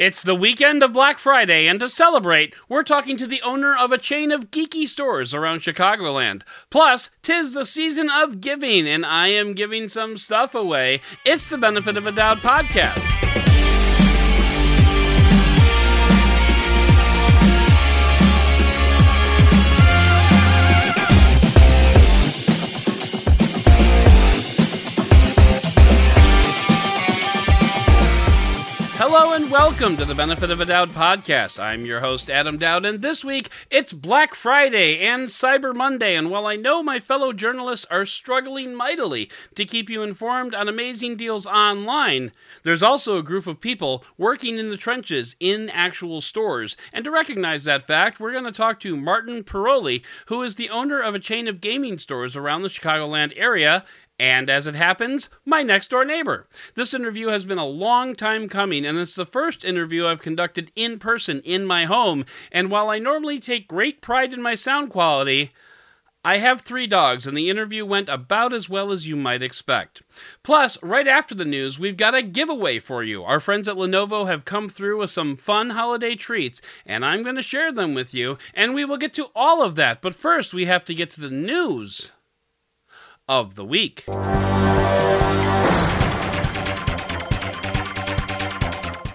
It's the weekend of Black Friday, and to celebrate, we're talking to the owner of a chain of geeky stores around Chicagoland. Plus, tis the season of giving, and I am giving some stuff away. It's the Benefit of a Doubt podcast. Welcome to the Benefit of a Doubt podcast. I'm your host, Adam Doud, and this week it's Black Friday and Cyber Monday. And while I know my fellow journalists are struggling mightily to keep you informed on amazing deals online, there's also a group of people working in the trenches in actual stores. And to recognize that fact, we're going to talk to Martin Paroli, who is the owner of a chain of gaming stores around the Chicagoland area and as it happens, my next door neighbor. This interview has been a long time coming, and it's the first interview I've conducted in person in my home. And while I normally take great pride in my sound quality, I have three dogs, and the interview went about as well as you might expect. Plus, right after the news, we've got a giveaway for you. Our friends at Lenovo have come through with some fun holiday treats, and I'm going to share them with you, and we will get to all of that. But first, we have to get to the news of the week.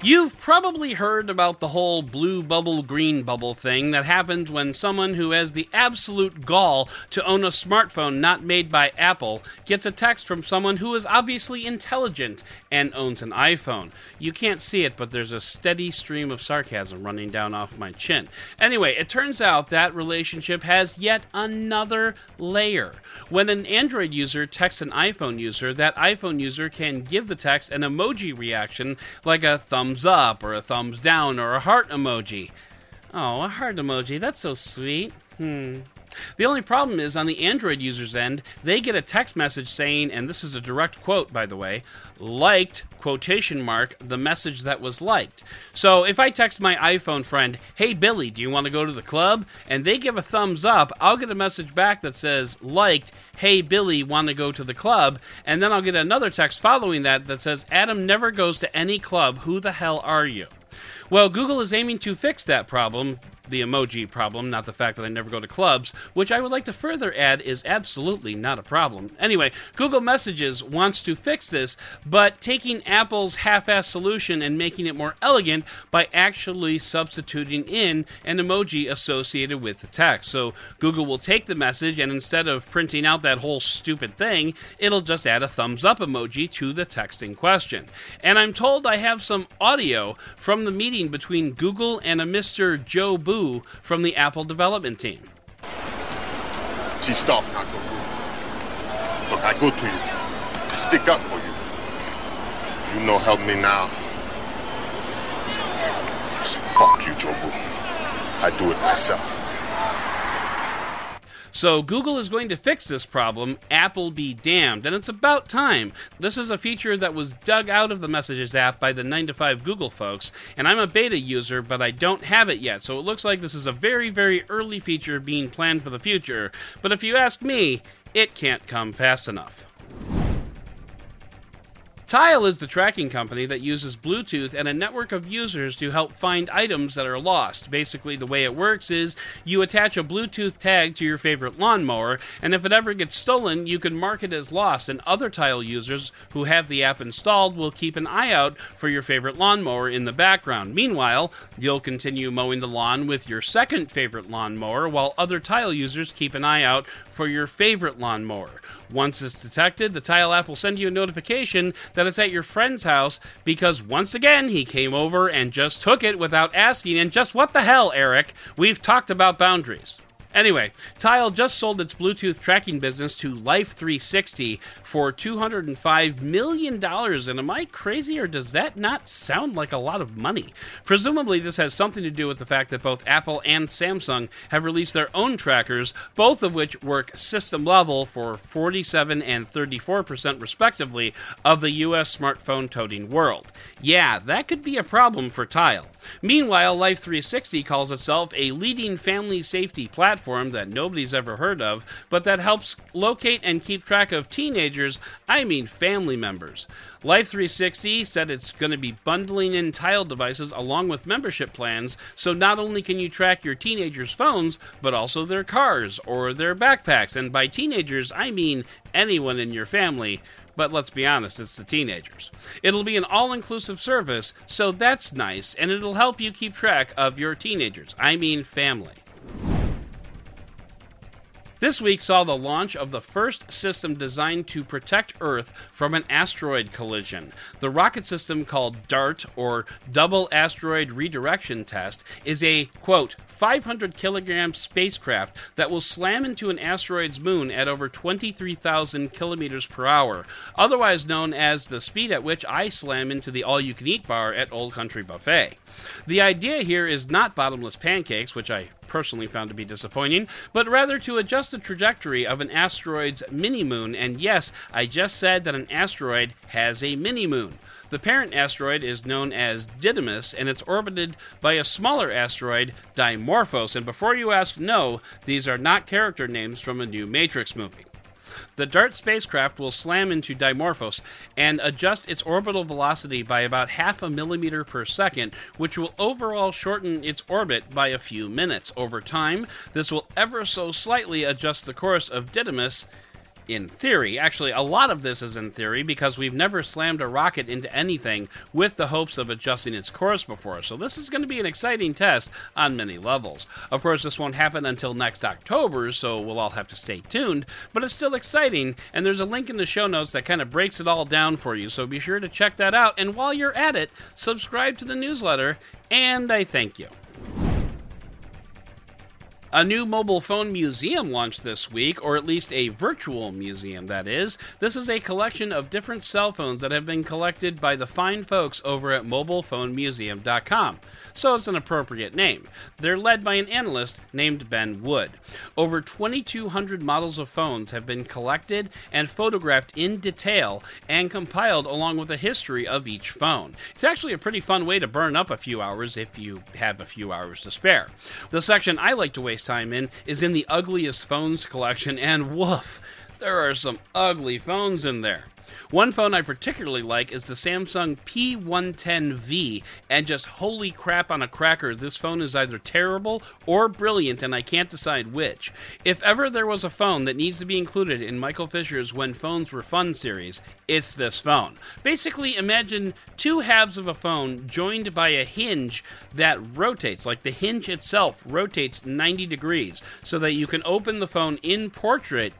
You've probably heard about the whole blue bubble, green bubble thing that happens when someone who has the absolute gall to own a smartphone not made by Apple gets a text from someone who is obviously intelligent and owns an iPhone. You can't see it, but there's a steady stream of sarcasm running down off my chin. Anyway, it turns out that relationship has yet another layer. When an Android user texts an iPhone user, that iPhone user can give the text an emoji reaction like a thumbs thumbs up or a thumbs down or a heart emoji. Oh, a heart emoji. That's so sweet. Hmm. The only problem is on the Android user's end, they get a text message saying, and this is a direct quote, by the way, liked, quotation mark, the message that was liked. So if I text my iPhone friend, hey Billy, do you want to go to the club? And they give a thumbs up, I'll get a message back that says, liked, hey Billy, want to go to the club? And then I'll get another text following that that says, Adam never goes to any club. Who the hell are you? Well, Google is aiming to fix that problem the emoji problem, not the fact that I never go to clubs, which I would like to further add is absolutely not a problem. Anyway, Google Messages wants to fix this, but taking Apple's half assed solution and making it more elegant by actually substituting in an emoji associated with the text. So Google will take the message and instead of printing out that whole stupid thing, it'll just add a thumbs up emoji to the text in question. And I'm told I have some audio from the meeting between Google and a Mr. Jobu from the Apple development team. She's starving out your. Look, I go to you. I stick up for you. You know, help me now. Fuck you, Jobu. I do it myself. So Google is going to fix this problem, Apple be damned, and it's about time. This is a feature that was dug out of the Messages app by the 9 to 5 Google folks, and I'm a beta user, but I don't have it yet. So it looks like this is a very, very early feature being planned for the future. But if you ask me, it can't come fast enough. Tile is the tracking company that uses Bluetooth and a network of users to help find items that are lost. Basically, the way it works is you attach a Bluetooth tag to your favorite lawnmower, and if it ever gets stolen, you can mark it as lost, and other Tile users who have the app installed will keep an eye out for your favorite lawnmower in the background. Meanwhile, you'll continue mowing the lawn with your second favorite lawnmower, while other Tile users keep an eye out for your favorite lawnmower. Once it's detected, the Tile app will send you a notification that it's at your friend's house because once again he came over and just took it without asking. And just what the hell, Eric? We've talked about boundaries. Anyway, Tile just sold its Bluetooth tracking business to Life360 for $205 million. And am I crazy or does that not sound like a lot of money? Presumably, this has something to do with the fact that both Apple and Samsung have released their own trackers, both of which work system level for 47 and 34% respectively of the US smartphone toting world. Yeah, that could be a problem for Tile. Meanwhile, Life360 calls itself a leading family safety platform platform that nobody's ever heard of, but that helps locate and keep track of teenagers, I mean family members. Life 360 said it's going to be bundling in Tile devices along with membership plans, so not only can you track your teenagers' phones, but also their cars or their backpacks. And by teenagers, I mean anyone in your family. But let's be honest, it's the teenagers. It'll be an all inclusive service, so that's nice, and it'll help you keep track of your teenagers. I mean, family. This week saw the launch of the first system designed to protect Earth from an asteroid collision. The rocket system called DART, or Double Asteroid Redirection Test, is a, quote, 500 kilogram spacecraft that will slam into an asteroid's moon at over 23,000 kilometers per hour, otherwise known as the speed at which I slam into the all you can eat bar at Old Country Buffet. The idea here is not bottomless pancakes, which I personally found to be disappointing, but rather to adjust the trajectory of an asteroid's mini moon. And yes, I just said that an asteroid has a mini moon. The parent asteroid is known as Didymos, and it's orbited by a smaller asteroid, Dimorphos. And before you ask, no, these are not character names from a new Matrix movie. The DART spacecraft will slam into Dimorphos and adjust its orbital velocity by about half a millimeter per second, which will overall shorten its orbit by a few minutes. Over time, this will ever so slightly adjust the course of Didymos in theory. Actually, a lot of this is in theory because we've never slammed a rocket into anything with the hopes of adjusting its course before. So, this is going to be an exciting test on many levels. Of course, this won't happen until next October, so we'll all have to stay tuned, but it's still exciting, and there's a link in the show notes that kind of breaks it all down for you. So, be sure to check that out. And while you're at it, subscribe to the newsletter, and I thank you. A new mobile phone museum launched this week, or at least a virtual museum, that is. This is a collection of different cell phones that have been collected by the fine folks over at mobilephonemuseum.com. So it's an appropriate name. They're led by an analyst named Ben Wood. Over 2,200 models of phones have been collected and photographed in detail and compiled along with a history of each phone. It's actually a pretty fun way to burn up a few hours if you have a few hours to spare. The section I like to waste time in is in the ugliest phones collection, and woof, there are some ugly phones in there. One phone I particularly like is the Samsung P110V, and just holy crap on a cracker, this phone is either terrible or brilliant, and I can't decide which. If ever there was a phone that needs to be included in Michael Fisher's When Phones Were Fun series, it's this phone. Basically, imagine two halves of a phone joined by a hinge that rotates, like the hinge itself rotates 90 degrees, so that you can open the phone in portrait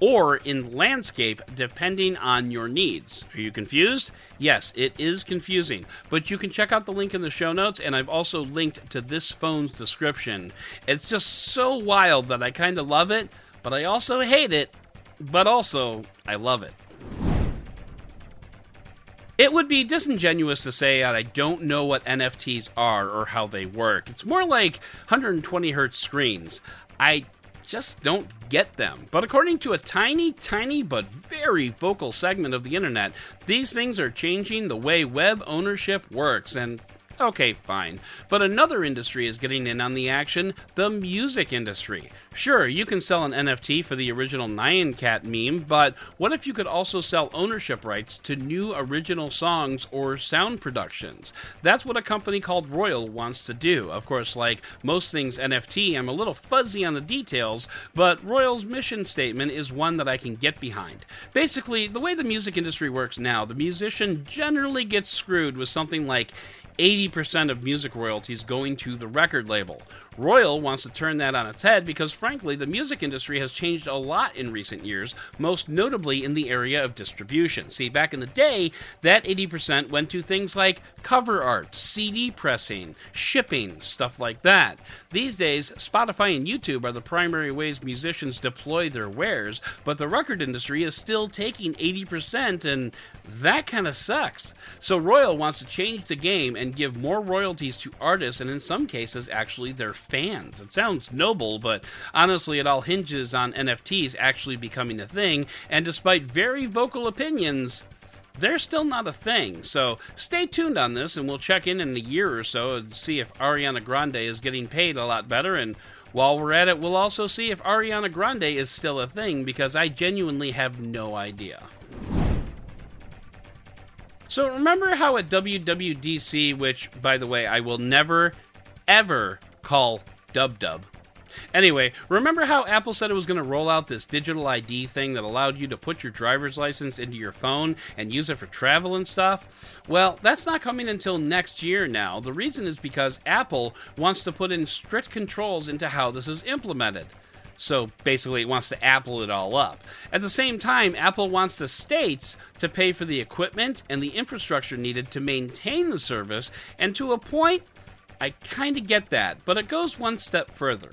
or in landscape depending on your needs. Are you confused? Yes, it is confusing, but you can check out the link in the show notes, and I've also linked to this phone's description. It's just so wild that I kind of love it, but I also hate it, but also I love it. It would be disingenuous to say that I don't know what NFTs are or how they work. It's more like 120 hertz screens. I just don't get them. But according to a tiny, tiny, but very vocal segment of the internet, these things are changing the way web ownership works, and Okay, fine. But another industry is getting in on the action the music industry. Sure, you can sell an NFT for the original Nyan Cat meme, but what if you could also sell ownership rights to new original songs or sound productions? That's what a company called Royal wants to do. Of course, like most things NFT, I'm a little fuzzy on the details, but Royal's mission statement is one that I can get behind. Basically, the way the music industry works now, the musician generally gets screwed with something like 80% of music royalties going to the record label. Royal wants to turn that on its head because, frankly, the music industry has changed a lot in recent years, most notably in the area of distribution. See, back in the day, that 80% went to things like cover art, CD pressing, shipping, stuff like that. These days, Spotify and YouTube are the primary ways musicians deploy their wares, but the record industry is still taking 80%, and that kind of sucks. So, Royal wants to change the game and give more royalties to artists, and in some cases, actually their fans. It sounds noble, but honestly, it all hinges on NFTs actually becoming a thing, and despite very vocal opinions, they're still not a thing. So stay tuned on this, and we'll check in in a year or so and see if Ariana Grande is getting paid a lot better and While we're at it, we'll also see if Ariana Grande is still a thing because I genuinely have no idea. So remember how at WWDC, which by the way I will never ever call Dub Dub. Anyway, remember how Apple said it was going to roll out this digital ID thing that allowed you to put your driver's license into your phone and use it for travel and stuff? Well, that's not coming until next year now. The reason is because Apple wants to put in strict controls into how this is implemented. So basically, it wants to Apple it all up. At the same time, Apple wants the states to pay for the equipment and the infrastructure needed to maintain the service, and to a point, I kind of get that, but it goes one step further.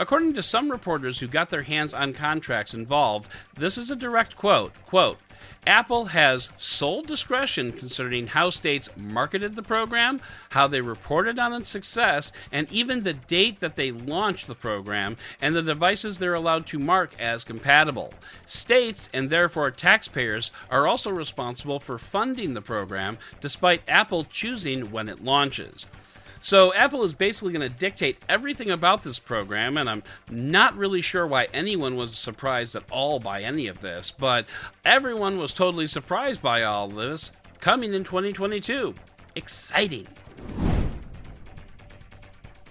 According to some reporters who got their hands on contracts involved, this is a direct quote, quote, Apple has sole discretion concerning how states marketed the program, how they reported on its success, and even the date that they launched the program and the devices they're allowed to mark as compatible. States, and therefore taxpayers, are also responsible for funding the program, despite Apple choosing when it launches. So Apple is basically going to dictate everything about this program, and I'm not really sure why anyone was surprised at all by any of this, but everyone was totally surprised by all this coming in 2022. Exciting.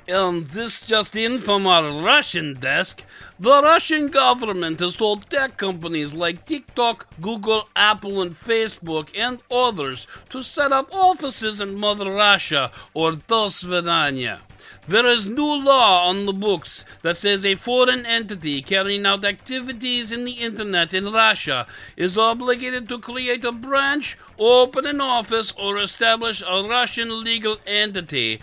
And this just in from our Russian desk. The Russian government has told tech companies like TikTok, Google, Apple, and Facebook, and others to set up offices in Mother Russia or Svidania. There is new law on the books that says a foreign entity carrying out activities in the internet in Russia is obligated to create a branch, open an office, or establish a Russian legal entity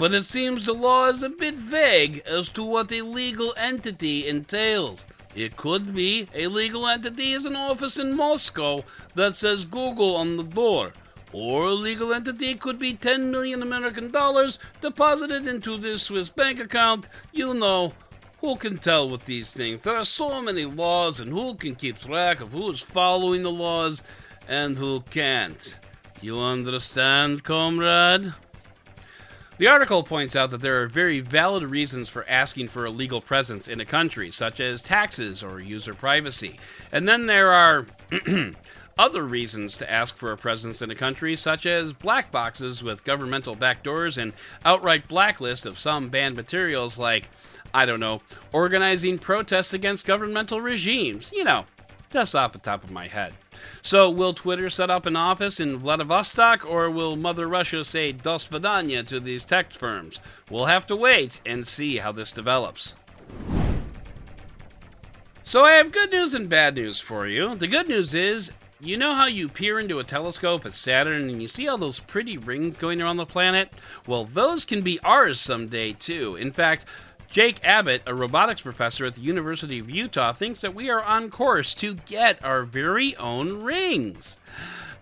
but it seems the law is a bit vague as to what a legal entity entails. It could be a legal entity is an office in Moscow that says Google on the door. Or a legal entity could be 10 million American dollars deposited into their Swiss bank account. You know, who can tell with these things? There are so many laws, and who can keep track of who is following the laws and who can't? You understand, comrade? The article points out that there are very valid reasons for asking for a legal presence in a country, such as taxes or user privacy. And then there are other reasons to ask for a presence in a country, such as black boxes with governmental backdoors and outright blacklist of some banned materials like, I don't know, organizing protests against governmental regimes. You know, just off the top of my head. So, will Twitter set up an office in Vladivostok, or will Mother Russia say dos to these tech firms? We'll have to wait and see how this develops. So, I have good news and bad news for you. The good news is you know how you peer into a telescope at Saturn and you see all those pretty rings going around the planet? Well, those can be ours someday, too. In fact, Jake Abbott, a robotics professor at the University of Utah, thinks that we are on course to get our very own rings.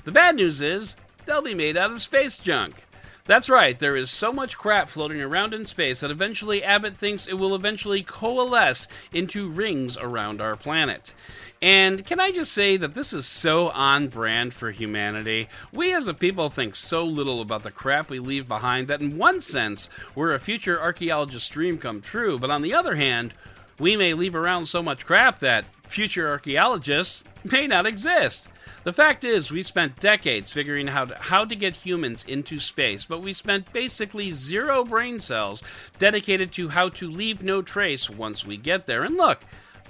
The bad news is, they'll be made out of space junk. That's right, there is so much crap floating around in space that eventually Abbott thinks it will eventually coalesce into rings around our planet. And can I just say that this is so on brand for humanity? We as a people think so little about the crap we leave behind that, in one sense, we're a future archaeologist dream come true, but on the other hand, we may leave around so much crap that future archaeologists may not exist. The fact is, we spent decades figuring out how to get humans into space, but we spent basically zero brain cells dedicated to how to leave no trace once we get there. And look,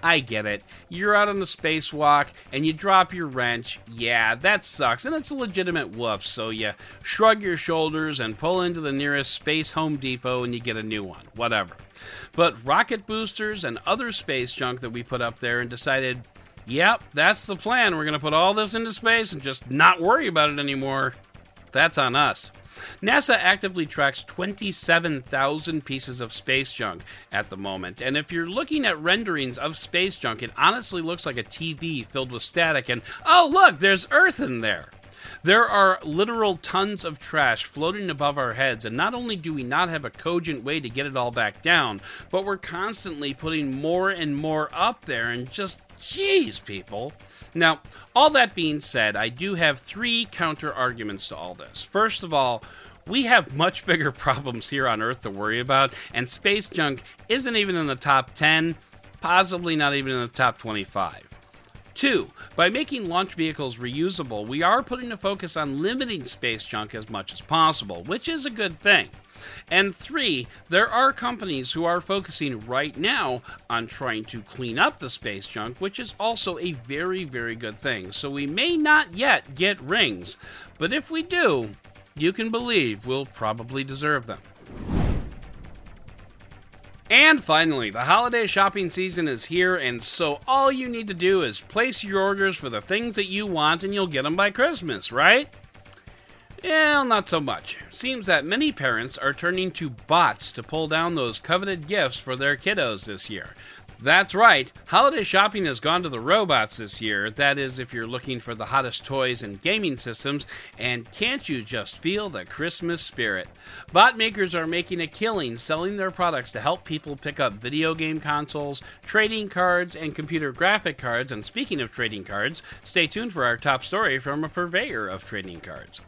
I get it. You're out on a spacewalk and you drop your wrench. Yeah, that sucks, and it's a legitimate whoop, so you shrug your shoulders and pull into the nearest Space Home Depot and you get a new one. Whatever. But rocket boosters and other space junk that we put up there and decided, yep, that's the plan. We're going to put all this into space and just not worry about it anymore. That's on us. NASA actively tracks 27,000 pieces of space junk at the moment. And if you're looking at renderings of space junk, it honestly looks like a TV filled with static. And oh, look, there's Earth in there. There are literal tons of trash floating above our heads, and not only do we not have a cogent way to get it all back down, but we're constantly putting more and more up there, and just, jeez, people. Now, all that being said, I do have three counter arguments to all this. First of all, we have much bigger problems here on Earth to worry about, and space junk isn't even in the top 10, possibly not even in the top 25. Two, by making launch vehicles reusable, we are putting a focus on limiting space junk as much as possible, which is a good thing. And three, there are companies who are focusing right now on trying to clean up the space junk, which is also a very, very good thing. So we may not yet get rings, but if we do, you can believe we'll probably deserve them. And finally, the holiday shopping season is here, and so all you need to do is place your orders for the things that you want, and you'll get them by Christmas, right? Well, not so much. Seems that many parents are turning to bots to pull down those coveted gifts for their kiddos this year. That's right, holiday shopping has gone to the robots this year. That is, if you're looking for the hottest toys and gaming systems, and can't you just feel the Christmas spirit? Bot makers are making a killing selling their products to help people pick up video game consoles, trading cards, and computer graphic cards. And speaking of trading cards, stay tuned for our top story from a purveyor of trading cards.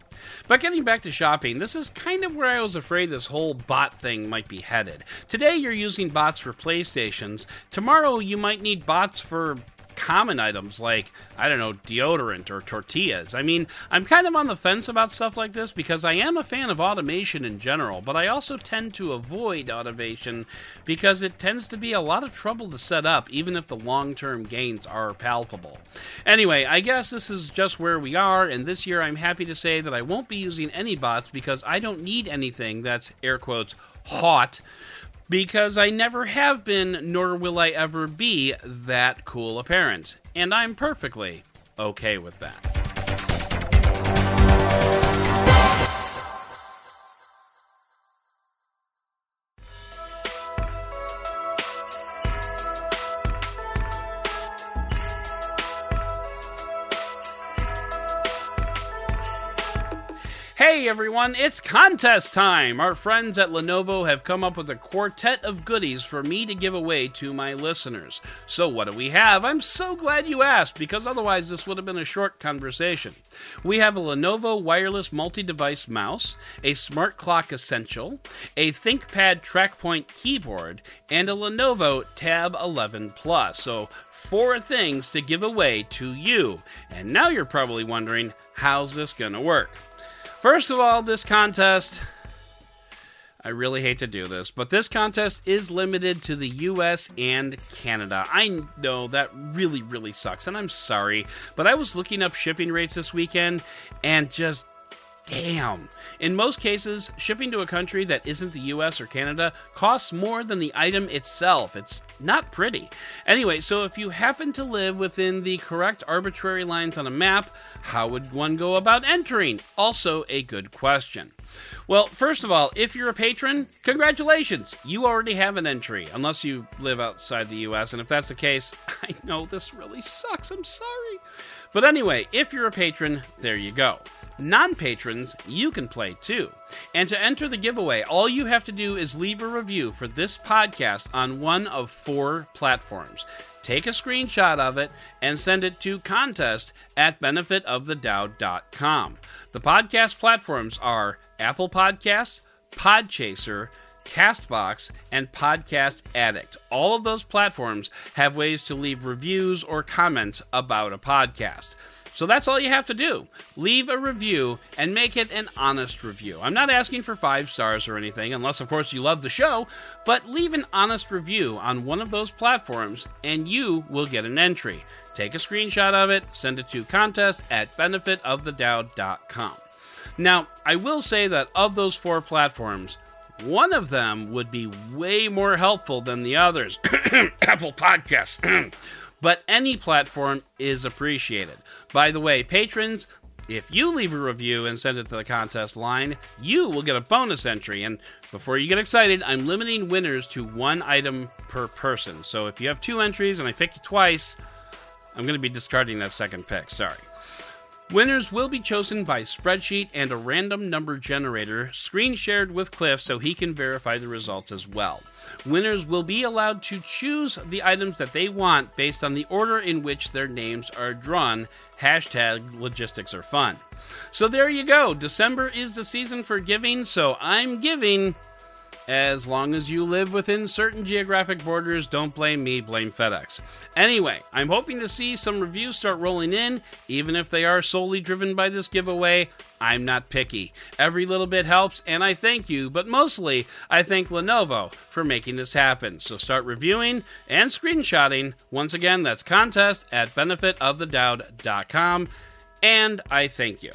But getting back to shopping, this is kind of where I was afraid this whole bot thing might be headed. Today you're using bots for PlayStations. Tomorrow you might need bots for common items like, I don't know, deodorant or tortillas. I mean, I'm kind of on the fence about stuff like this because I am a fan of automation in general, but I also tend to avoid automation because it tends to be a lot of trouble to set up, even if the long term gains are palpable. Anyway, I guess this is just where we are, and this year I'm happy to say that I won't be using any bots because I don't need anything that's air quotes hot because I never have been, nor will I ever be, that cool a parent. And I'm perfectly okay with that. Hey everyone, it's contest time! Our friends at Lenovo have come up with a quartet of goodies for me to give away to my listeners. So, what do we have? I'm so glad you asked, because otherwise this would have been a short conversation. We have a Lenovo wireless multi device mouse, a smart clock essential, a ThinkPad TrackPoint keyboard, and a Lenovo Tab 11 Plus. So, four things to give away to you. And now you're probably wondering, how's this going to work? First of all, this contest. I really hate to do this, but this contest is limited to the US and Canada. I know that really, really sucks, and I'm sorry, but I was looking up shipping rates this weekend and just damn. In most cases, shipping to a country that isn't the US or Canada costs more than the item itself. It's not pretty. Anyway, so if you happen to live within the correct arbitrary lines on a map, how would one go about entering? Also, a good question. Well, first of all, if you're a patron, congratulations! You already have an entry, unless you live outside the US, and if that's the case, I know this really sucks, I'm sorry. But anyway, if you're a patron, there you go. Non patrons, you can play too. And to enter the giveaway, all you have to do is leave a review for this podcast on one of four platforms. Take a screenshot of it and send it to contest at benefitofthedoubt.com. The podcast platforms are Apple Podcasts, Podchaser, Castbox, and Podcast Addict. All of those platforms have ways to leave reviews or comments about a podcast. So that's all you have to do. Leave a review and make it an honest review. I'm not asking for five stars or anything, unless, of course, you love the show, but leave an honest review on one of those platforms and you will get an entry. Take a screenshot of it, send it to contest at benefitofthedoubt.com. Now, I will say that of those four platforms, one of them would be way more helpful than the others. Apple Podcasts. but any platform is appreciated. By the way, patrons, if you leave a review and send it to the contest line, you will get a bonus entry. And before you get excited, I'm limiting winners to one item per person. So if you have two entries and I pick you twice, I'm going to be discarding that second pick. Sorry. Winners will be chosen by spreadsheet and a random number generator, screen shared with Cliff so he can verify the results as well. Winners will be allowed to choose the items that they want based on the order in which their names are drawn. Hashtag logistics are fun. So there you go. December is the season for giving, so I'm giving. As long as you live within certain geographic borders, don't blame me, blame FedEx. Anyway, I'm hoping to see some reviews start rolling in, even if they are solely driven by this giveaway. I'm not picky. Every little bit helps, and I thank you, but mostly I thank Lenovo for making this happen. So start reviewing and screenshotting. Once again, that's contest at benefitofthedoubt.com, and I thank you.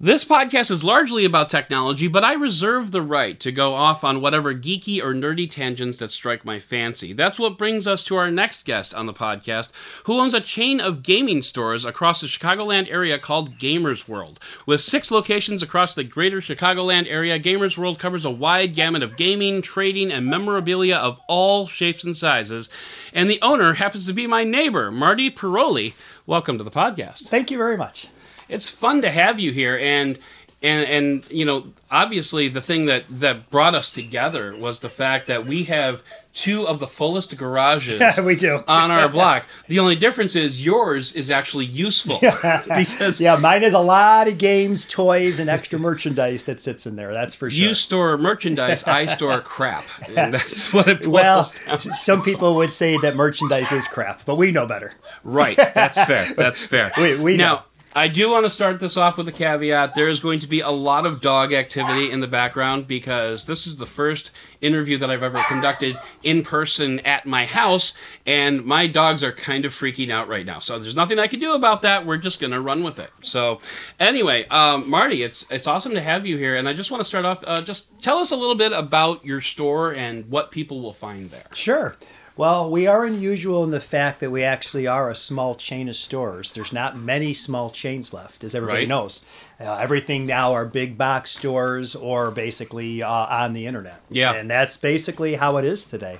This podcast is largely about technology, but I reserve the right to go off on whatever geeky or nerdy tangents that strike my fancy. That's what brings us to our next guest on the podcast, who owns a chain of gaming stores across the Chicagoland area called Gamers World. With six locations across the greater Chicagoland area, Gamers World covers a wide gamut of gaming, trading, and memorabilia of all shapes and sizes. And the owner happens to be my neighbor, Marty Paroli. Welcome to the podcast Thank you very much. It's fun to have you here and and and you know obviously the thing that that brought us together was the fact that we have two of the fullest garages we do. on our block the only difference is yours is actually useful because Yeah, mine has a lot of games, toys, and extra merchandise that sits in there. That's for sure. you store merchandise i store crap and that's what it well, down some people would say that merchandise is crap, but we know better. Right. That's fair. That's fair. We- we now, know. I do want to start this off with a caveat. There is going to be a lot of dog activity in the background because this is the first interview that I've ever conducted in person at my house, and my dogs are kind of freaking out right now. So there's nothing I can do about that. We're just going to run with it. So, anyway, um, Marty, it's it's awesome to have you here, and I just want to start off. Uh, just tell us a little bit about your store and what people will find there. Sure. Well, we are unusual in the fact that we actually are a small chain of stores. There's not many small chains left, as everybody Right. knows. Uh, everything now are big box stores or basically uh, on the internet. Yeah. And that's basically how it is today.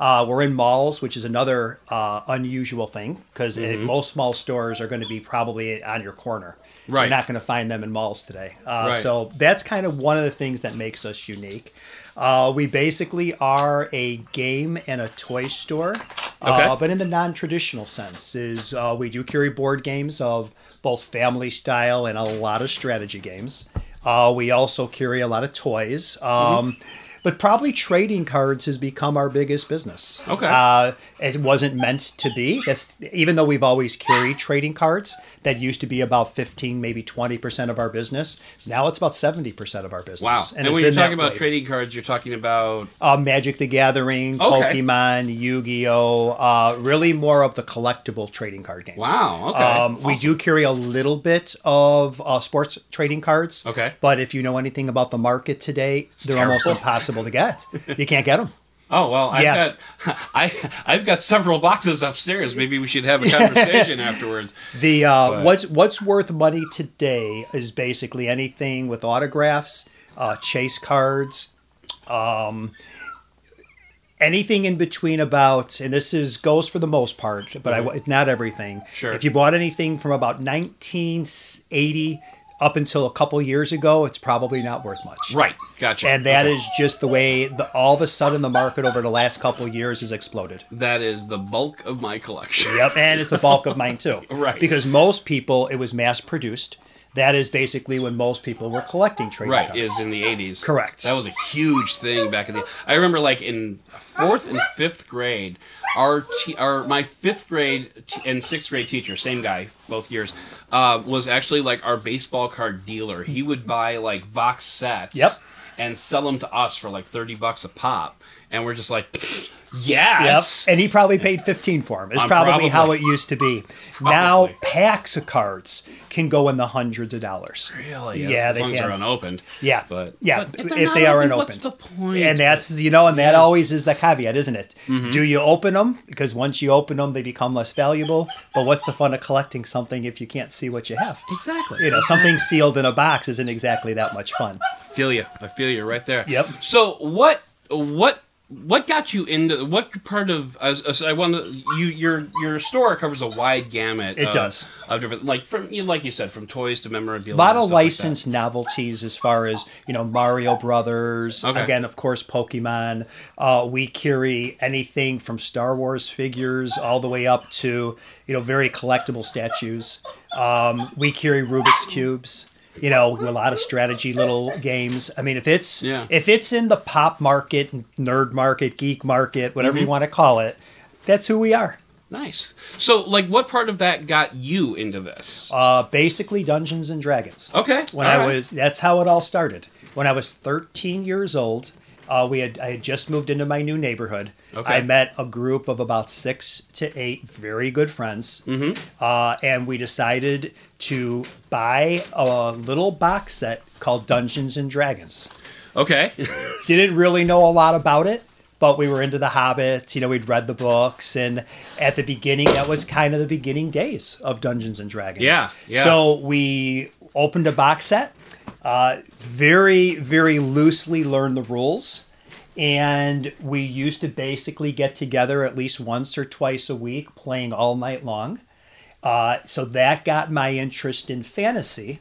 Uh, we're in malls, which is another uh, unusual thing because most small stores are going to be probably on your corner. Mm-hmm. Right. You're not going to find them in malls today. Uh, Right. So that's kind of one of the things that makes us unique. Uh, we basically are a game and a toy store, Okay. uh, but in the non-traditional sense. Is uh, we do carry board games of both family style and a lot of strategy games. Uh, we also carry a lot of toys. Um, But probably trading cards has become our biggest business. Okay. Uh, it wasn't meant to be. That's even though we've always carried trading cards. That used to be about fifteen, maybe twenty percent of our business. Now it's about seventy percent of our business. Wow. And, it's when you're talking about way. trading cards, you're talking about Uh, Magic the Gathering, Okay. Pokemon, Yu Gi Oh! Uh, really more of the collectible trading card games. Wow, okay. Um, We do carry a little bit of uh, sports trading cards. Okay. But if you know anything about the market today, they're almost terrible. Impossible to get. You can't get them. Oh well, I've Yeah. got I I've got several boxes upstairs. Maybe we should have a conversation afterwards. The uh, But- what's what's worth money today is basically anything with autographs, uh, chase cards, um, anything in between about, and this is goes for the most part, but I, it's not everything. Mm-hmm. Sure. If you bought anything from about 1980 up until a couple years ago, it's probably not worth much. Right, gotcha. And that Okay. is just the way the, all of a sudden the market over the last couple of years has exploded. that is the bulk of my collection. Yep, and it's the bulk of mine too. Right. Because most people, it was mass produced. That is basically when most people were collecting trading Right, cards. is in the eighties. Correct. That was a huge thing back in the. I remember, like in fourth and fifth grade, our te- our my fifth grade t- and sixth grade teacher, same guy, both years, uh, was actually like our baseball card dealer. He would buy like box sets. Yep. And sell them to us for like thirty bucks a pop, and we're just like, Yep. And he probably paid 15 for them. It's probably, probably. how it used to be. Probably. Now, packs of cards can go in the hundreds of dollars. Really? Yeah, as they long can. they're unopened. Yeah. But Yeah, but if they're not they are unopened. What's the point? And that's, you know, and that Yeah. always is the caveat, isn't it? Mm-hmm. Do you open them? Because once you open them, they become less valuable. But what's the fun of collecting something if you can't see what you have? exactly. You know, something sealed in a box isn't exactly that much fun. feel you. I feel you right there. Yep. So what what what got you into what part of as, as I want you your your store covers a wide gamut. It of, does. of different like from you like you said from toys to memorabilia. a lot of stuff like licensed novelties as far as you know mario brothers Okay. again of course pokemon uh, we carry anything from star wars figures all the way up to you know very collectible statues um, we carry rubik's cubes you know a lot of strategy little games i mean if it's Yeah. if it's in the pop market nerd market geek market whatever Mm-hmm. you want to call it that's who we are Nice. So like, what part of that got you into this? uh, basically dungeons and dragons okay. when all I right. was that's how it all started. When I was 13 years old, uh, we had I had just moved into my new neighborhood. Okay. I met a group of about six to eight very good friends, mm-hmm. uh, and we decided to buy a little box set called Dungeons and Dragons. okay. Didn't really know a lot about it. But we were into the hobbits you know, we'd read the books, and at the beginning, that was kind of the beginning days of Dungeons and Dragons. Yeah, yeah. So we opened a box set, uh, very, very loosely learned the rules. And we used to basically get together at least once or twice a week playing all night long. Uh, so that got my interest in fantasy.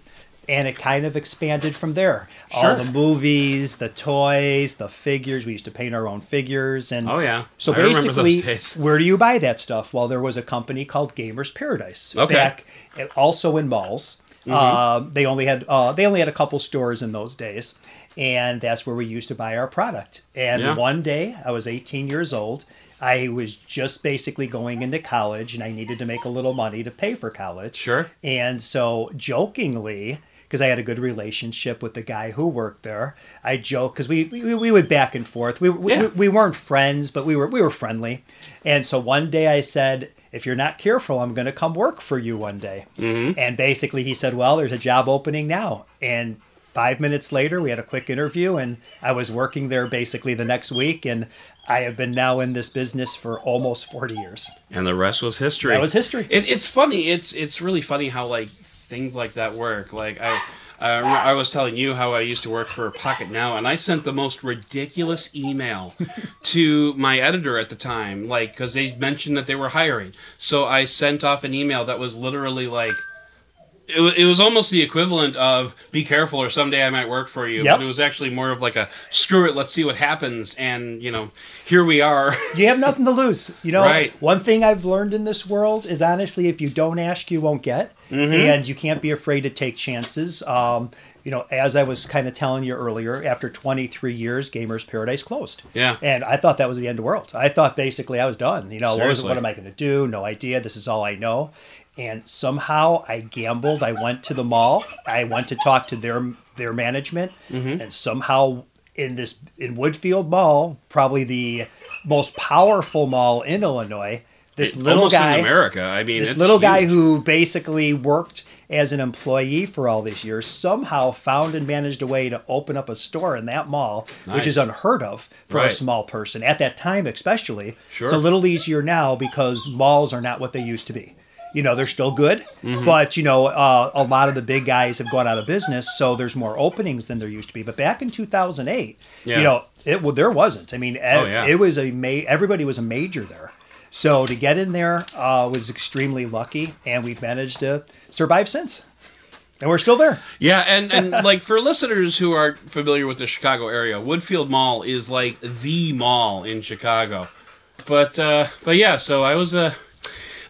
And it kind of expanded from there. All the movies, the toys, the figures. We used to paint our own figures. And Oh, yeah. So I basically, where do you buy that stuff? Well, there was a company called Gamers Paradise. Okay. Back, also in malls. Mm-hmm. Uh, they only had uh, they only had a couple stores in those days, and that's where we used to buy our product. And Yeah. one day, I was 18 years old. I was just basically going into college, and I needed to make a little money to pay for college. Sure. And so, jokingly, because I had a good relationship with the guy who worked there, I joke because we, we we would back and forth. We, we, Yeah. we we weren't friends, but we were we were friendly. And so one day I said, "If you're not careful, I'm going to come work for you one day." Mm-hmm. And basically, he said, "Well, there's a job opening now." And five minutes later, we had a quick interview, and I was working there basically the next week, and. I have been now in this business for almost 40 years. and the rest was history. That was history. It, it's funny. It's it's really funny how like things like that work. Like I. I, I was telling you how I used to work for Pocket Now, and I sent the most ridiculous email to my editor at the time, like because they mentioned that they were hiring. So I sent off an email that was literally like, it, it was almost the equivalent of "Be careful, or someday I might work for you." Yep. But it was actually more of like a "Screw it, let's see what happens," and you know, here we are. You have nothing to lose. You know, Right. one thing I've learned in this world is honestly, if you don't ask, you won't get. Mm-hmm. And you can't be afraid to take chances. Um, you know, as I was kind of telling you earlier, after 23 years, Gamers Paradise closed. Yeah. And I thought that was the end of the world. I thought basically I was done. You know, what, was, what am I going to do? No idea. This is all I know. And somehow I gambled. I went to the mall. I went to talk to their their management, Mm-hmm. and somehow in this in Woodfield Mall, probably the most powerful mall in Illinois, this little guy, in America. I mean, this little guy who basically worked as an employee for all these years somehow found and managed a way to open up a store in that mall, Nice. which is unheard of for a small person at that time, especially. Sure. It's a little easier now because malls are not what they used to be. You know, they're still good, Mm-hmm. but you know, uh, a lot of the big guys have gone out of business, so there's more openings than there used to be. But back in 2008, Yeah. you know, it well, there wasn't. I mean, Oh, yeah. it was a ma- everybody was a major there. So to get in there uh, was extremely lucky, and we've managed to survive since, and we're still there. Yeah, and and like for listeners who aren't familiar with the Chicago area, Woodfield Mall is like the mall in Chicago. But uh, but yeah, so I was a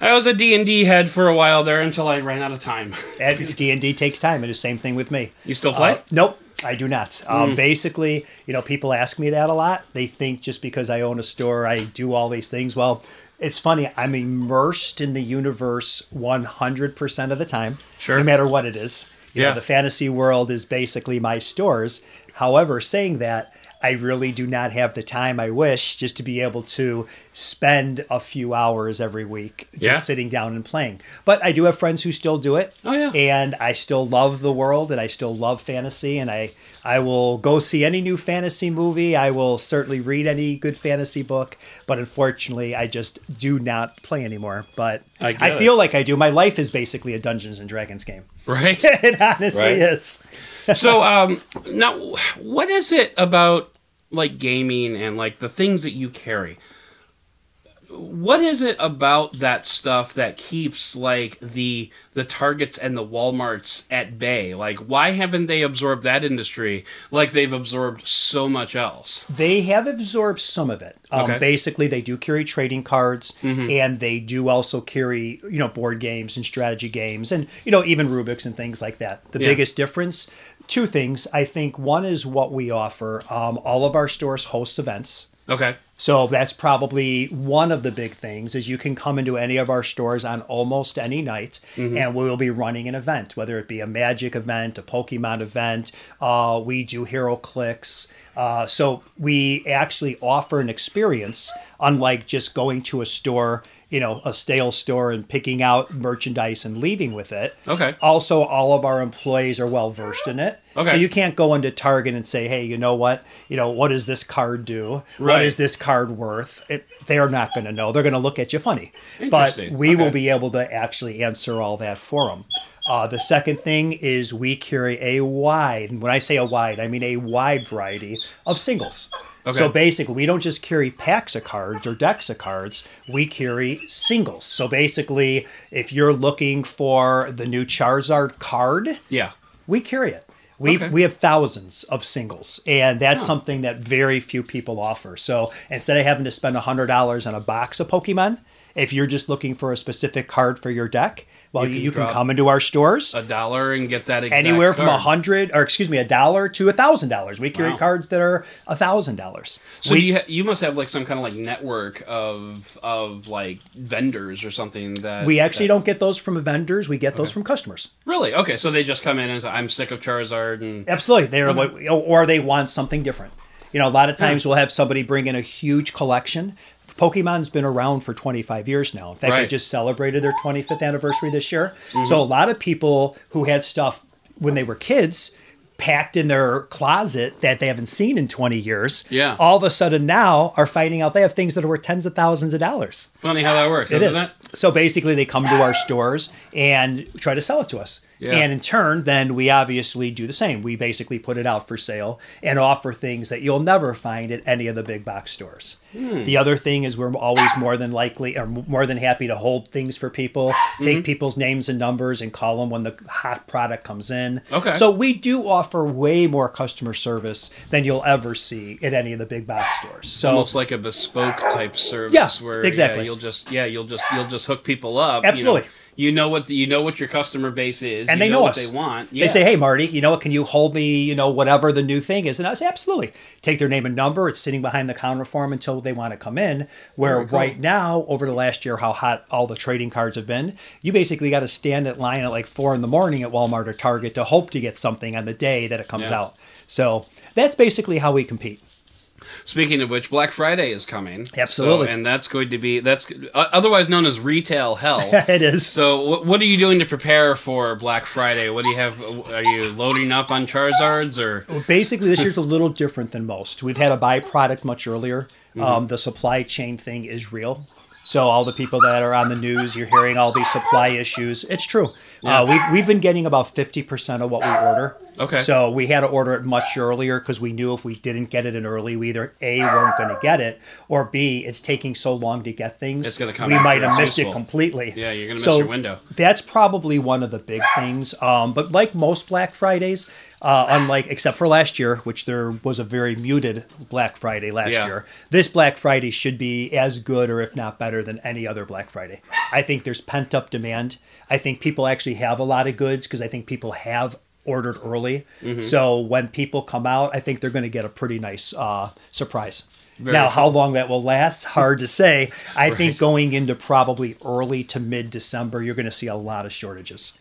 I was a D and D head for a while there until I ran out of time. And D and D takes time, and the same thing with me. You still play? Uh, nope, I do not. Um, basically, you know, people ask me that a lot. They think just because I own a store, I do all these things. Well, it's funny. I'm immersed in the universe 100% of the time, Sure. no matter what it is. You Yeah. know, the fantasy world is basically my stores. However, saying that, I really do not have the time I wish just to be able to spend a few hours every week just Yeah. sitting down and playing. But I do have friends who still do it. Oh, yeah. And I still love the world and I still love fantasy and I I will go see any new fantasy movie. I will certainly read any good fantasy book, but unfortunately I just do not play anymore. But I I, feel like I do. My life is basically a Dungeons and Dragons game. Right. it honestly Right. is. so um, now, what is it about like gaming and like the things that you carry, what is it about that stuff that keeps like the the targets and the walmarts at bay like why haven't they absorbed that industry like they've absorbed so much else They have absorbed some of it. Um, Okay. Basically, they do carry trading cards, and they do also carry you know board games and strategy games, and you know even Rubik's and things like that. The Yeah. biggest difference, two things. I think one is what we offer. Um, all of our stores host events. okay So that's probably one of the big things is you can come into any of our stores on almost any night and we will be running an event, whether it be a magic event, a Pokemon event. Uh, we do HeroClix. Uh, so we actually offer an experience unlike just going to a store, you know, a stale store and picking out merchandise and leaving with it. Okay. Also, all of our employees are well versed in it. Okay. So you can't go into Target and say, "Hey, you know what? You know what does this card do? What Right. is this card worth?" It, they're not going to know. They're going to look at you funny. But we will be able to actually answer all that for them. Uh, the second thing is we carry a wide, and when I say a wide, I mean a wide variety of singles. Okay. So basically, we don't just carry packs of cards or decks of cards, we carry singles. So basically, if you're looking for the new Charizard card, yeah we carry it. We, Okay. we have thousands of singles, and that's something that very few people offer. So instead of having to spend $100 on a box of Pokemon, if you're just looking for a specific card for your deck, well, You can you can come into our stores a dollar and get that exact anywhere from a hundred or excuse me a dollar to a thousand dollars we carry Wow. cards that are a thousand dollars So We- you ha- you must have like some kind of like network of of like vendors or something that we actually that- don't get those from vendors we get those Okay. from customers really okay. So they just come in and say, "I'm sick of Charizard," and Absolutely. They're like, or they want something different. You know, a lot of times we'll have somebody bring in a huge collection. Pokemon's been around for 25 years now. In fact, they Right. Mm-hmm. just celebrated their 25th anniversary this year. So a lot of people who had stuff when they were kids packed in their closet that they haven't seen in 20 years, Yeah. all of a sudden now are finding out they have things that are worth tens of thousands of dollars. funny how that works. It isn't is. So basically, they come to our stores and try to sell it to us. Yeah. And in turn, then we obviously do the same. We basically put it out for sale and offer things that you'll never find at any of the big box stores. Hmm. The other thing is we're always more than likely or more than happy to hold things for people, take Mm-hmm. people's names and numbers and call them when the hot product comes in. Okay. So we do offer way more customer service than you'll ever see at any of the big box stores. So almost like a bespoke type service Yeah, where exactly. yeah, you'll just yeah you'll just you'll just hook people up you know. You know, what the, you know what your customer base is and you they know, what us. they want They say, "Hey, Marty, you know what? Can you hold me? You know, whatever the new thing is." And I say, "Absolutely." Take their name and number. It's sitting behind the counter for them until they want to come in. Where cool. right now, over the last year, how hot all the trading cards have been, you basically got to stand at line at like four in the morning at Walmart or Target to hope to get something on the day that it comes Yeah. out. So that's basically how we compete. Speaking of which, Black Friday is coming. Absolutely. So, and that's going to be that's uh, otherwise known as retail hell. it is. So, what, what are you doing to prepare for Black Friday? What do you have? Are you loading up on Charizards or? Well, basically, this year's a little different than most. We've had a byproduct much earlier. Mm-hmm. Um, the supply chain thing is real. So all the people that are on the news, you're hearing all these supply issues. It's true. Yeah. Uh, we've, we've been getting about 50% of what we order. Okay. So we had to order it much earlier because we knew if we didn't get it in early, we either A, weren't going to get it, or B, it's taking so long to get things. It's gonna come We might have missed useful. it completely. Yeah, you're gonna miss So your window. That's probably one of the big things. Um, but like most Black Fridays, uh, unlike except for last year, which there was a very muted Black Friday last Yeah. year, this Black Friday should be as good or if not better than any other Black Friday. I think there's pent up demand. I think people actually have a lot of goods because I think people have ordered early. Mm-hmm. So when people come out, I think they're going to get a pretty nice uh, surprise. Very now, cool. how long that will last, hard to say. I Right. think going into probably early to mid December, you're going to see a lot of shortages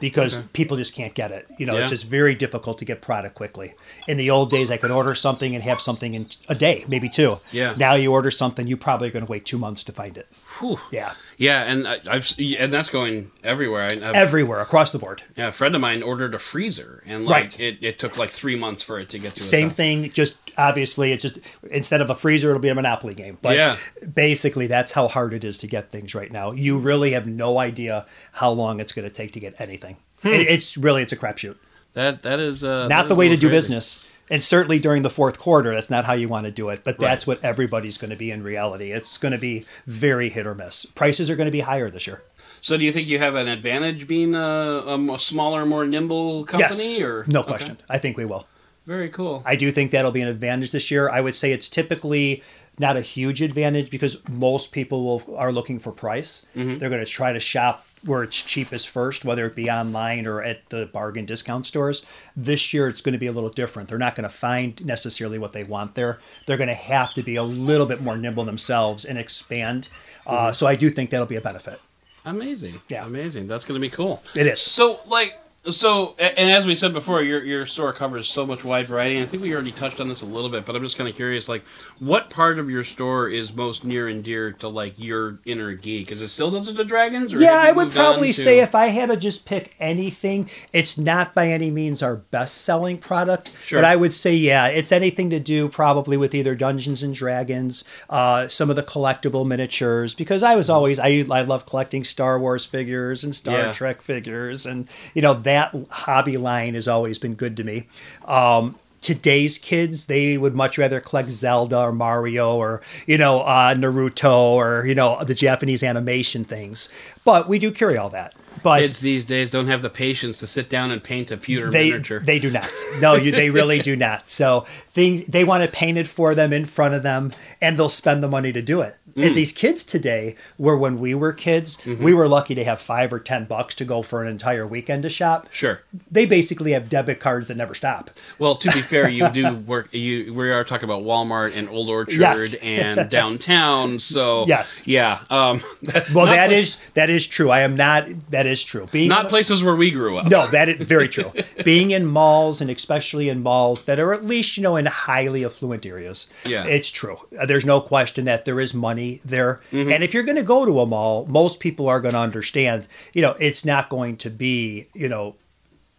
because people just can't get it. You know, it's Mm, just very difficult to get product quickly. In the old days, I could order something and have something in a day, maybe two. Yeah. Now you order something, you probably are going to wait two months to find it. Whew. Yeah. Yeah, and I, I've and that's going everywhere. I, Everywhere across the board. yeah, a friend of mine ordered a freezer, and like Right. it, it took like three months for it to get to Same thing, just obviously, it's just instead of a freezer, it'll be a Monopoly game. But Yeah. basically, that's how hard it is to get things right now. You really have no idea how long it's going to take to get anything. Hmm. It, it's really it's a crapshoot. That that is uh, Not that the is way to do crazy. business. And certainly during the fourth quarter, that's not how you want to do it. But that's what everybody's going to be in reality. It's going to be very hit or miss. Prices are going to be higher this year. So, do you think you have an advantage being a, a smaller, more nimble company? yes, Or no Okay. question. I think we will. Very cool. I do think that'll be an advantage this year. I would say it's typically not a huge advantage because most people will, are looking for price. Mm-hmm. They're going to try to shop where it's cheapest first, whether it be online or at the bargain discount stores. This year, it's going to be a little different. They're not going to find necessarily what they want there. They're going to have to be a little bit more nimble themselves and expand. Uh, so I do think that'll be a benefit. Amazing. Yeah. Amazing. That's going to be cool. It is. So, like, so, and as we said before, your your store covers so much wide variety. I think we already touched on this a little bit, but I'm just kind of curious, like, what part of your store is most near and dear to like your inner geek? Is it still Dungeons and Dragons? Or Yeah, I would probably to- say if I had to just pick anything, it's not by any means our best selling product. Sure. But I would say, yeah, it's anything to do probably with either Dungeons and Dragons, uh, some of the collectible miniatures, because I was always, I, I love collecting Star Wars figures and Star Yeah. Trek figures. And, you know, that hobby line has always been good to me. Um, Today's kids, they would much rather collect Zelda or Mario or, you know, uh, Naruto or, you know, the Japanese animation things. But we do carry all that. But kids these days don't have the patience to sit down and paint a pewter they miniature. they do not. No, you they really do not. So things they want it painted for them in front of them, and they'll spend the money to do it. Mm. And these kids today, where when we were kids, Mm-hmm. we were lucky to have five or ten bucks to go for an entire weekend to shop. sure. They basically have debit cards that never stop. Well, to be fair, you do work. You we are talking about Walmart and Old Orchard Yes. and downtown. So Yes. yeah. Um, Well, that pla- is that is true. I am not. That is true. Being not places where we grew up. No, that is very true. Being in malls and especially in malls that are at least, you know, in highly affluent areas. Yeah. It's true. There's no question that there is money there. Mm-hmm. And if you're going to go to a mall, most people are going to understand, you know, it's not going to be, you know,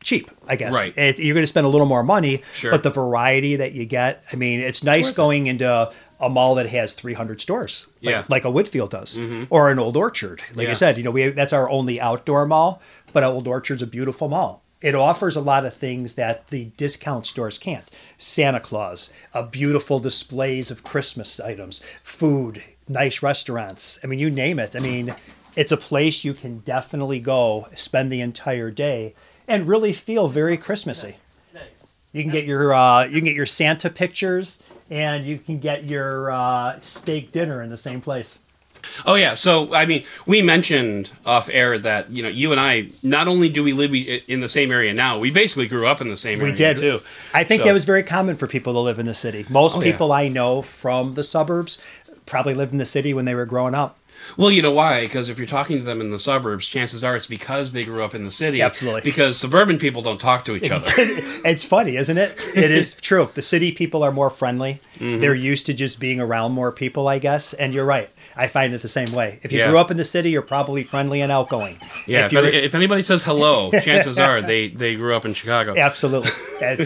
cheap, I guess. Right. It, you're going to spend a little more money, Sure. but the variety that you get, I mean, it's nice going into a mall that has 300 stores, like, Yeah. Mm-hmm. like a Woodfield does, or an Old Orchard. Like Yeah. I said, you know, we that's our only outdoor mall, but Old Orchard's a beautiful mall. It offers a lot of things that the discount stores can't. Santa Claus, a beautiful displays of Christmas items, food, nice restaurants. I mean, you name it. I mean, it's a place you can definitely go, spend the entire day, and really feel very Christmassy. You can get your uh, you can get your Santa pictures, and you can get your uh, steak dinner in the same place. Oh yeah. So I mean, we mentioned off air that you know you and I not only do we live in the same area now, we basically grew up in the same We area did. too. I think So- that was very common for people to live in the city. Most Oh, yeah. people I know from the suburbs probably lived in the city when they were growing up. Well, you know why? Because if you're talking to them in the suburbs, chances are it's because they grew up in the city. Absolutely. Because suburban people don't talk to each other. It's funny, isn't it? It is true. The city people are more friendly. Mm-hmm. They're used to just being around more people, I guess. And you're right. I find it the same way. If you Yeah. grew up in the city, you're probably friendly and outgoing. yeah. If If, any- if anybody says hello, chances are they they grew up in Chicago. Absolutely.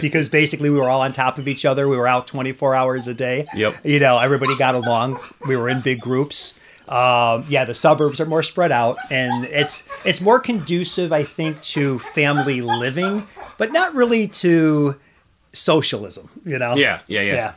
Because basically we were all on top of each other. We were out 24 hours a day. Yep. You know, everybody got along. We were in big groups. Um, yeah, the suburbs are more spread out and it's it's more conducive, I think, to family living, but not really to socialism, you know? Yeah, yeah, yeah. Yeah.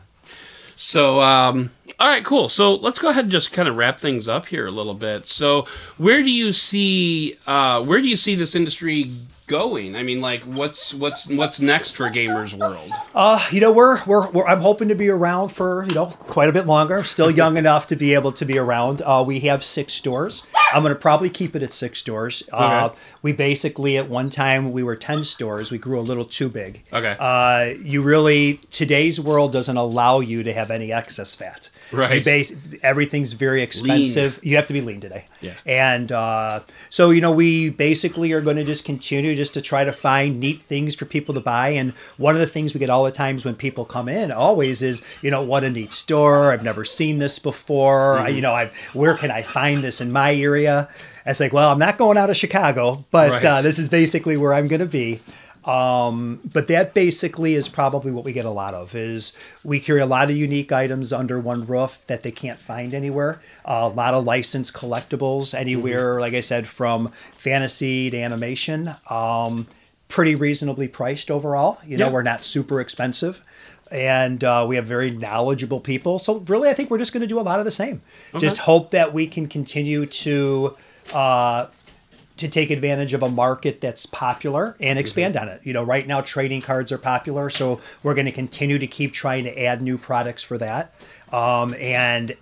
So, um, all right, cool. So let's go ahead and just kind of wrap things up here a little bit. So, where do you see uh, where do you see this industry going? I mean, like, what's what's what's next for Gamers World? Uh, you know, we're, we're, we're I'm hoping to be around for, you know, quite a bit longer. Still young enough to be able to be around. Uh, we have six stores. I'm going to probably keep it at six stores. Uh, we basically, at one time, we were 10 stores. We grew a little too big. Okay. Uh, you really, today's world doesn't allow you to have any excess fat. Right. You base, everything's very expensive. You have to be lean today. Yeah. And uh, so, you know, we basically are going to just continue just to try to find neat things for people to buy. And one of the things we get all the times when people come in always is, you know, what a neat store. I've never seen this before. Mm-hmm. I- You know, I've, where can I find this in my area? It's like, well, I'm not going out of Chicago, but Right. uh, this is basically where I'm going to be. Um, but that basically is probably what we get a lot of is we carry a lot of unique items under one roof that they can't find anywhere. a lot of licensed collectibles anywhere, like I said, from fantasy to animation. Um, pretty reasonably priced overall. You know, Yeah. we're not super expensive. And uh, we have very knowledgeable people. So really, I think we're just going to do a lot of the same. Just hope that we can continue to. Uh, to take advantage of a market that's popular and expand on it. You know, right now trading cards are popular, so we're going to continue to keep trying to add new products for that. Um, and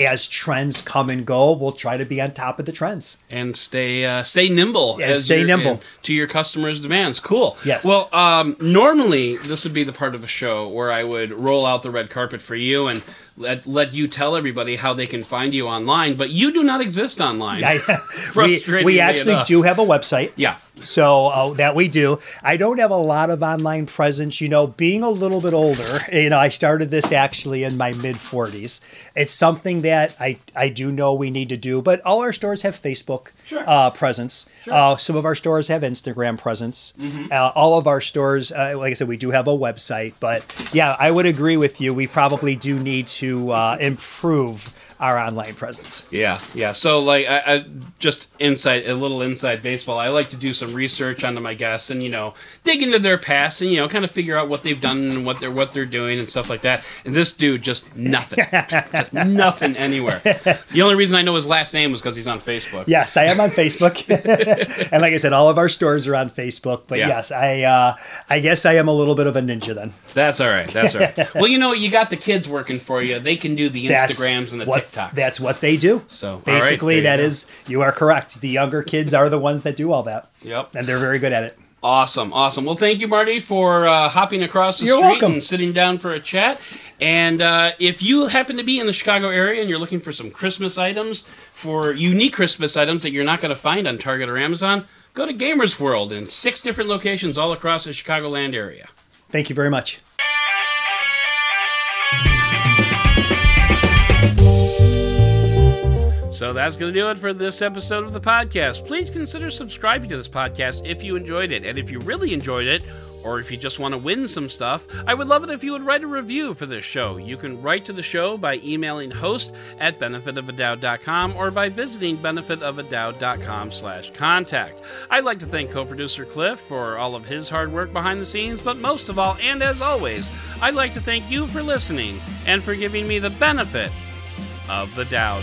as trends come and go, we'll try to be on top of the trends. and stay uh, stay nimble Yeah, stay nimble. and to your customers' demands. Cool. Yes. Well, um, normally this would be the part of a show where I would roll out the red carpet for you and let let you tell everybody how they can find you online, but you do not exist online. I, we, we actually enough. do have a website. Yeah. So uh, that we do. I don't have a lot of online presence. You know, being a little bit older, you know, I started this actually in my mid 40s. It's something that I, I do know we need to do, but all our stores have Facebook Sure. uh, presence. Uh, some of our stores have Instagram presence. Uh, all of our stores, uh, like I said, we do have a website. But yeah, I would agree with you. We probably do need to uh, improve our online presence. Yeah, yeah. So, like, I, I just inside a little inside baseball. I like to do some research onto my guests and you know dig into their past and you know kind of figure out what they've done and what they're what they're doing and stuff like that. And this dude just nothing, just nothing anywhere. The only reason I know his last name was because he's on Facebook. Yes, I am on Facebook, and like I said, all of our stores are on Facebook. But Yeah. yes, I uh, I guess I am a little bit of a ninja then. That's all right. That's all right. well, you know, you got the kids working for you. They can do the That's Instagrams and the what, TikToks. That's what they do. So, basically, there that you is you are correct. The younger kids are the ones that do all that, Yep. and they're very good at it. Awesome, awesome. Well, thank you, Marty, for uh, hopping across the You're street welcome. and sitting down for a chat. And uh, if you happen to be in the Chicago area and you're looking for some Christmas items, for unique Christmas items that you're not going to find on Target or Amazon, go to Gamers World in six different locations all across the Chicagoland area. Thank you very much. So that's going to do it for this episode of the podcast. Please consider subscribing to this podcast if you enjoyed it. And if you really enjoyed it, or if you just want to win some stuff, I would love it if you would write a review for this show. You can write to the show by emailing host at benefitofadoud.com or by visiting benefitofadoud.com slash contact. I'd like to thank co-producer Cliff for all of his hard work behind the scenes, but most of all, and as always, I'd like to thank you for listening and for giving me the benefit of the doubt.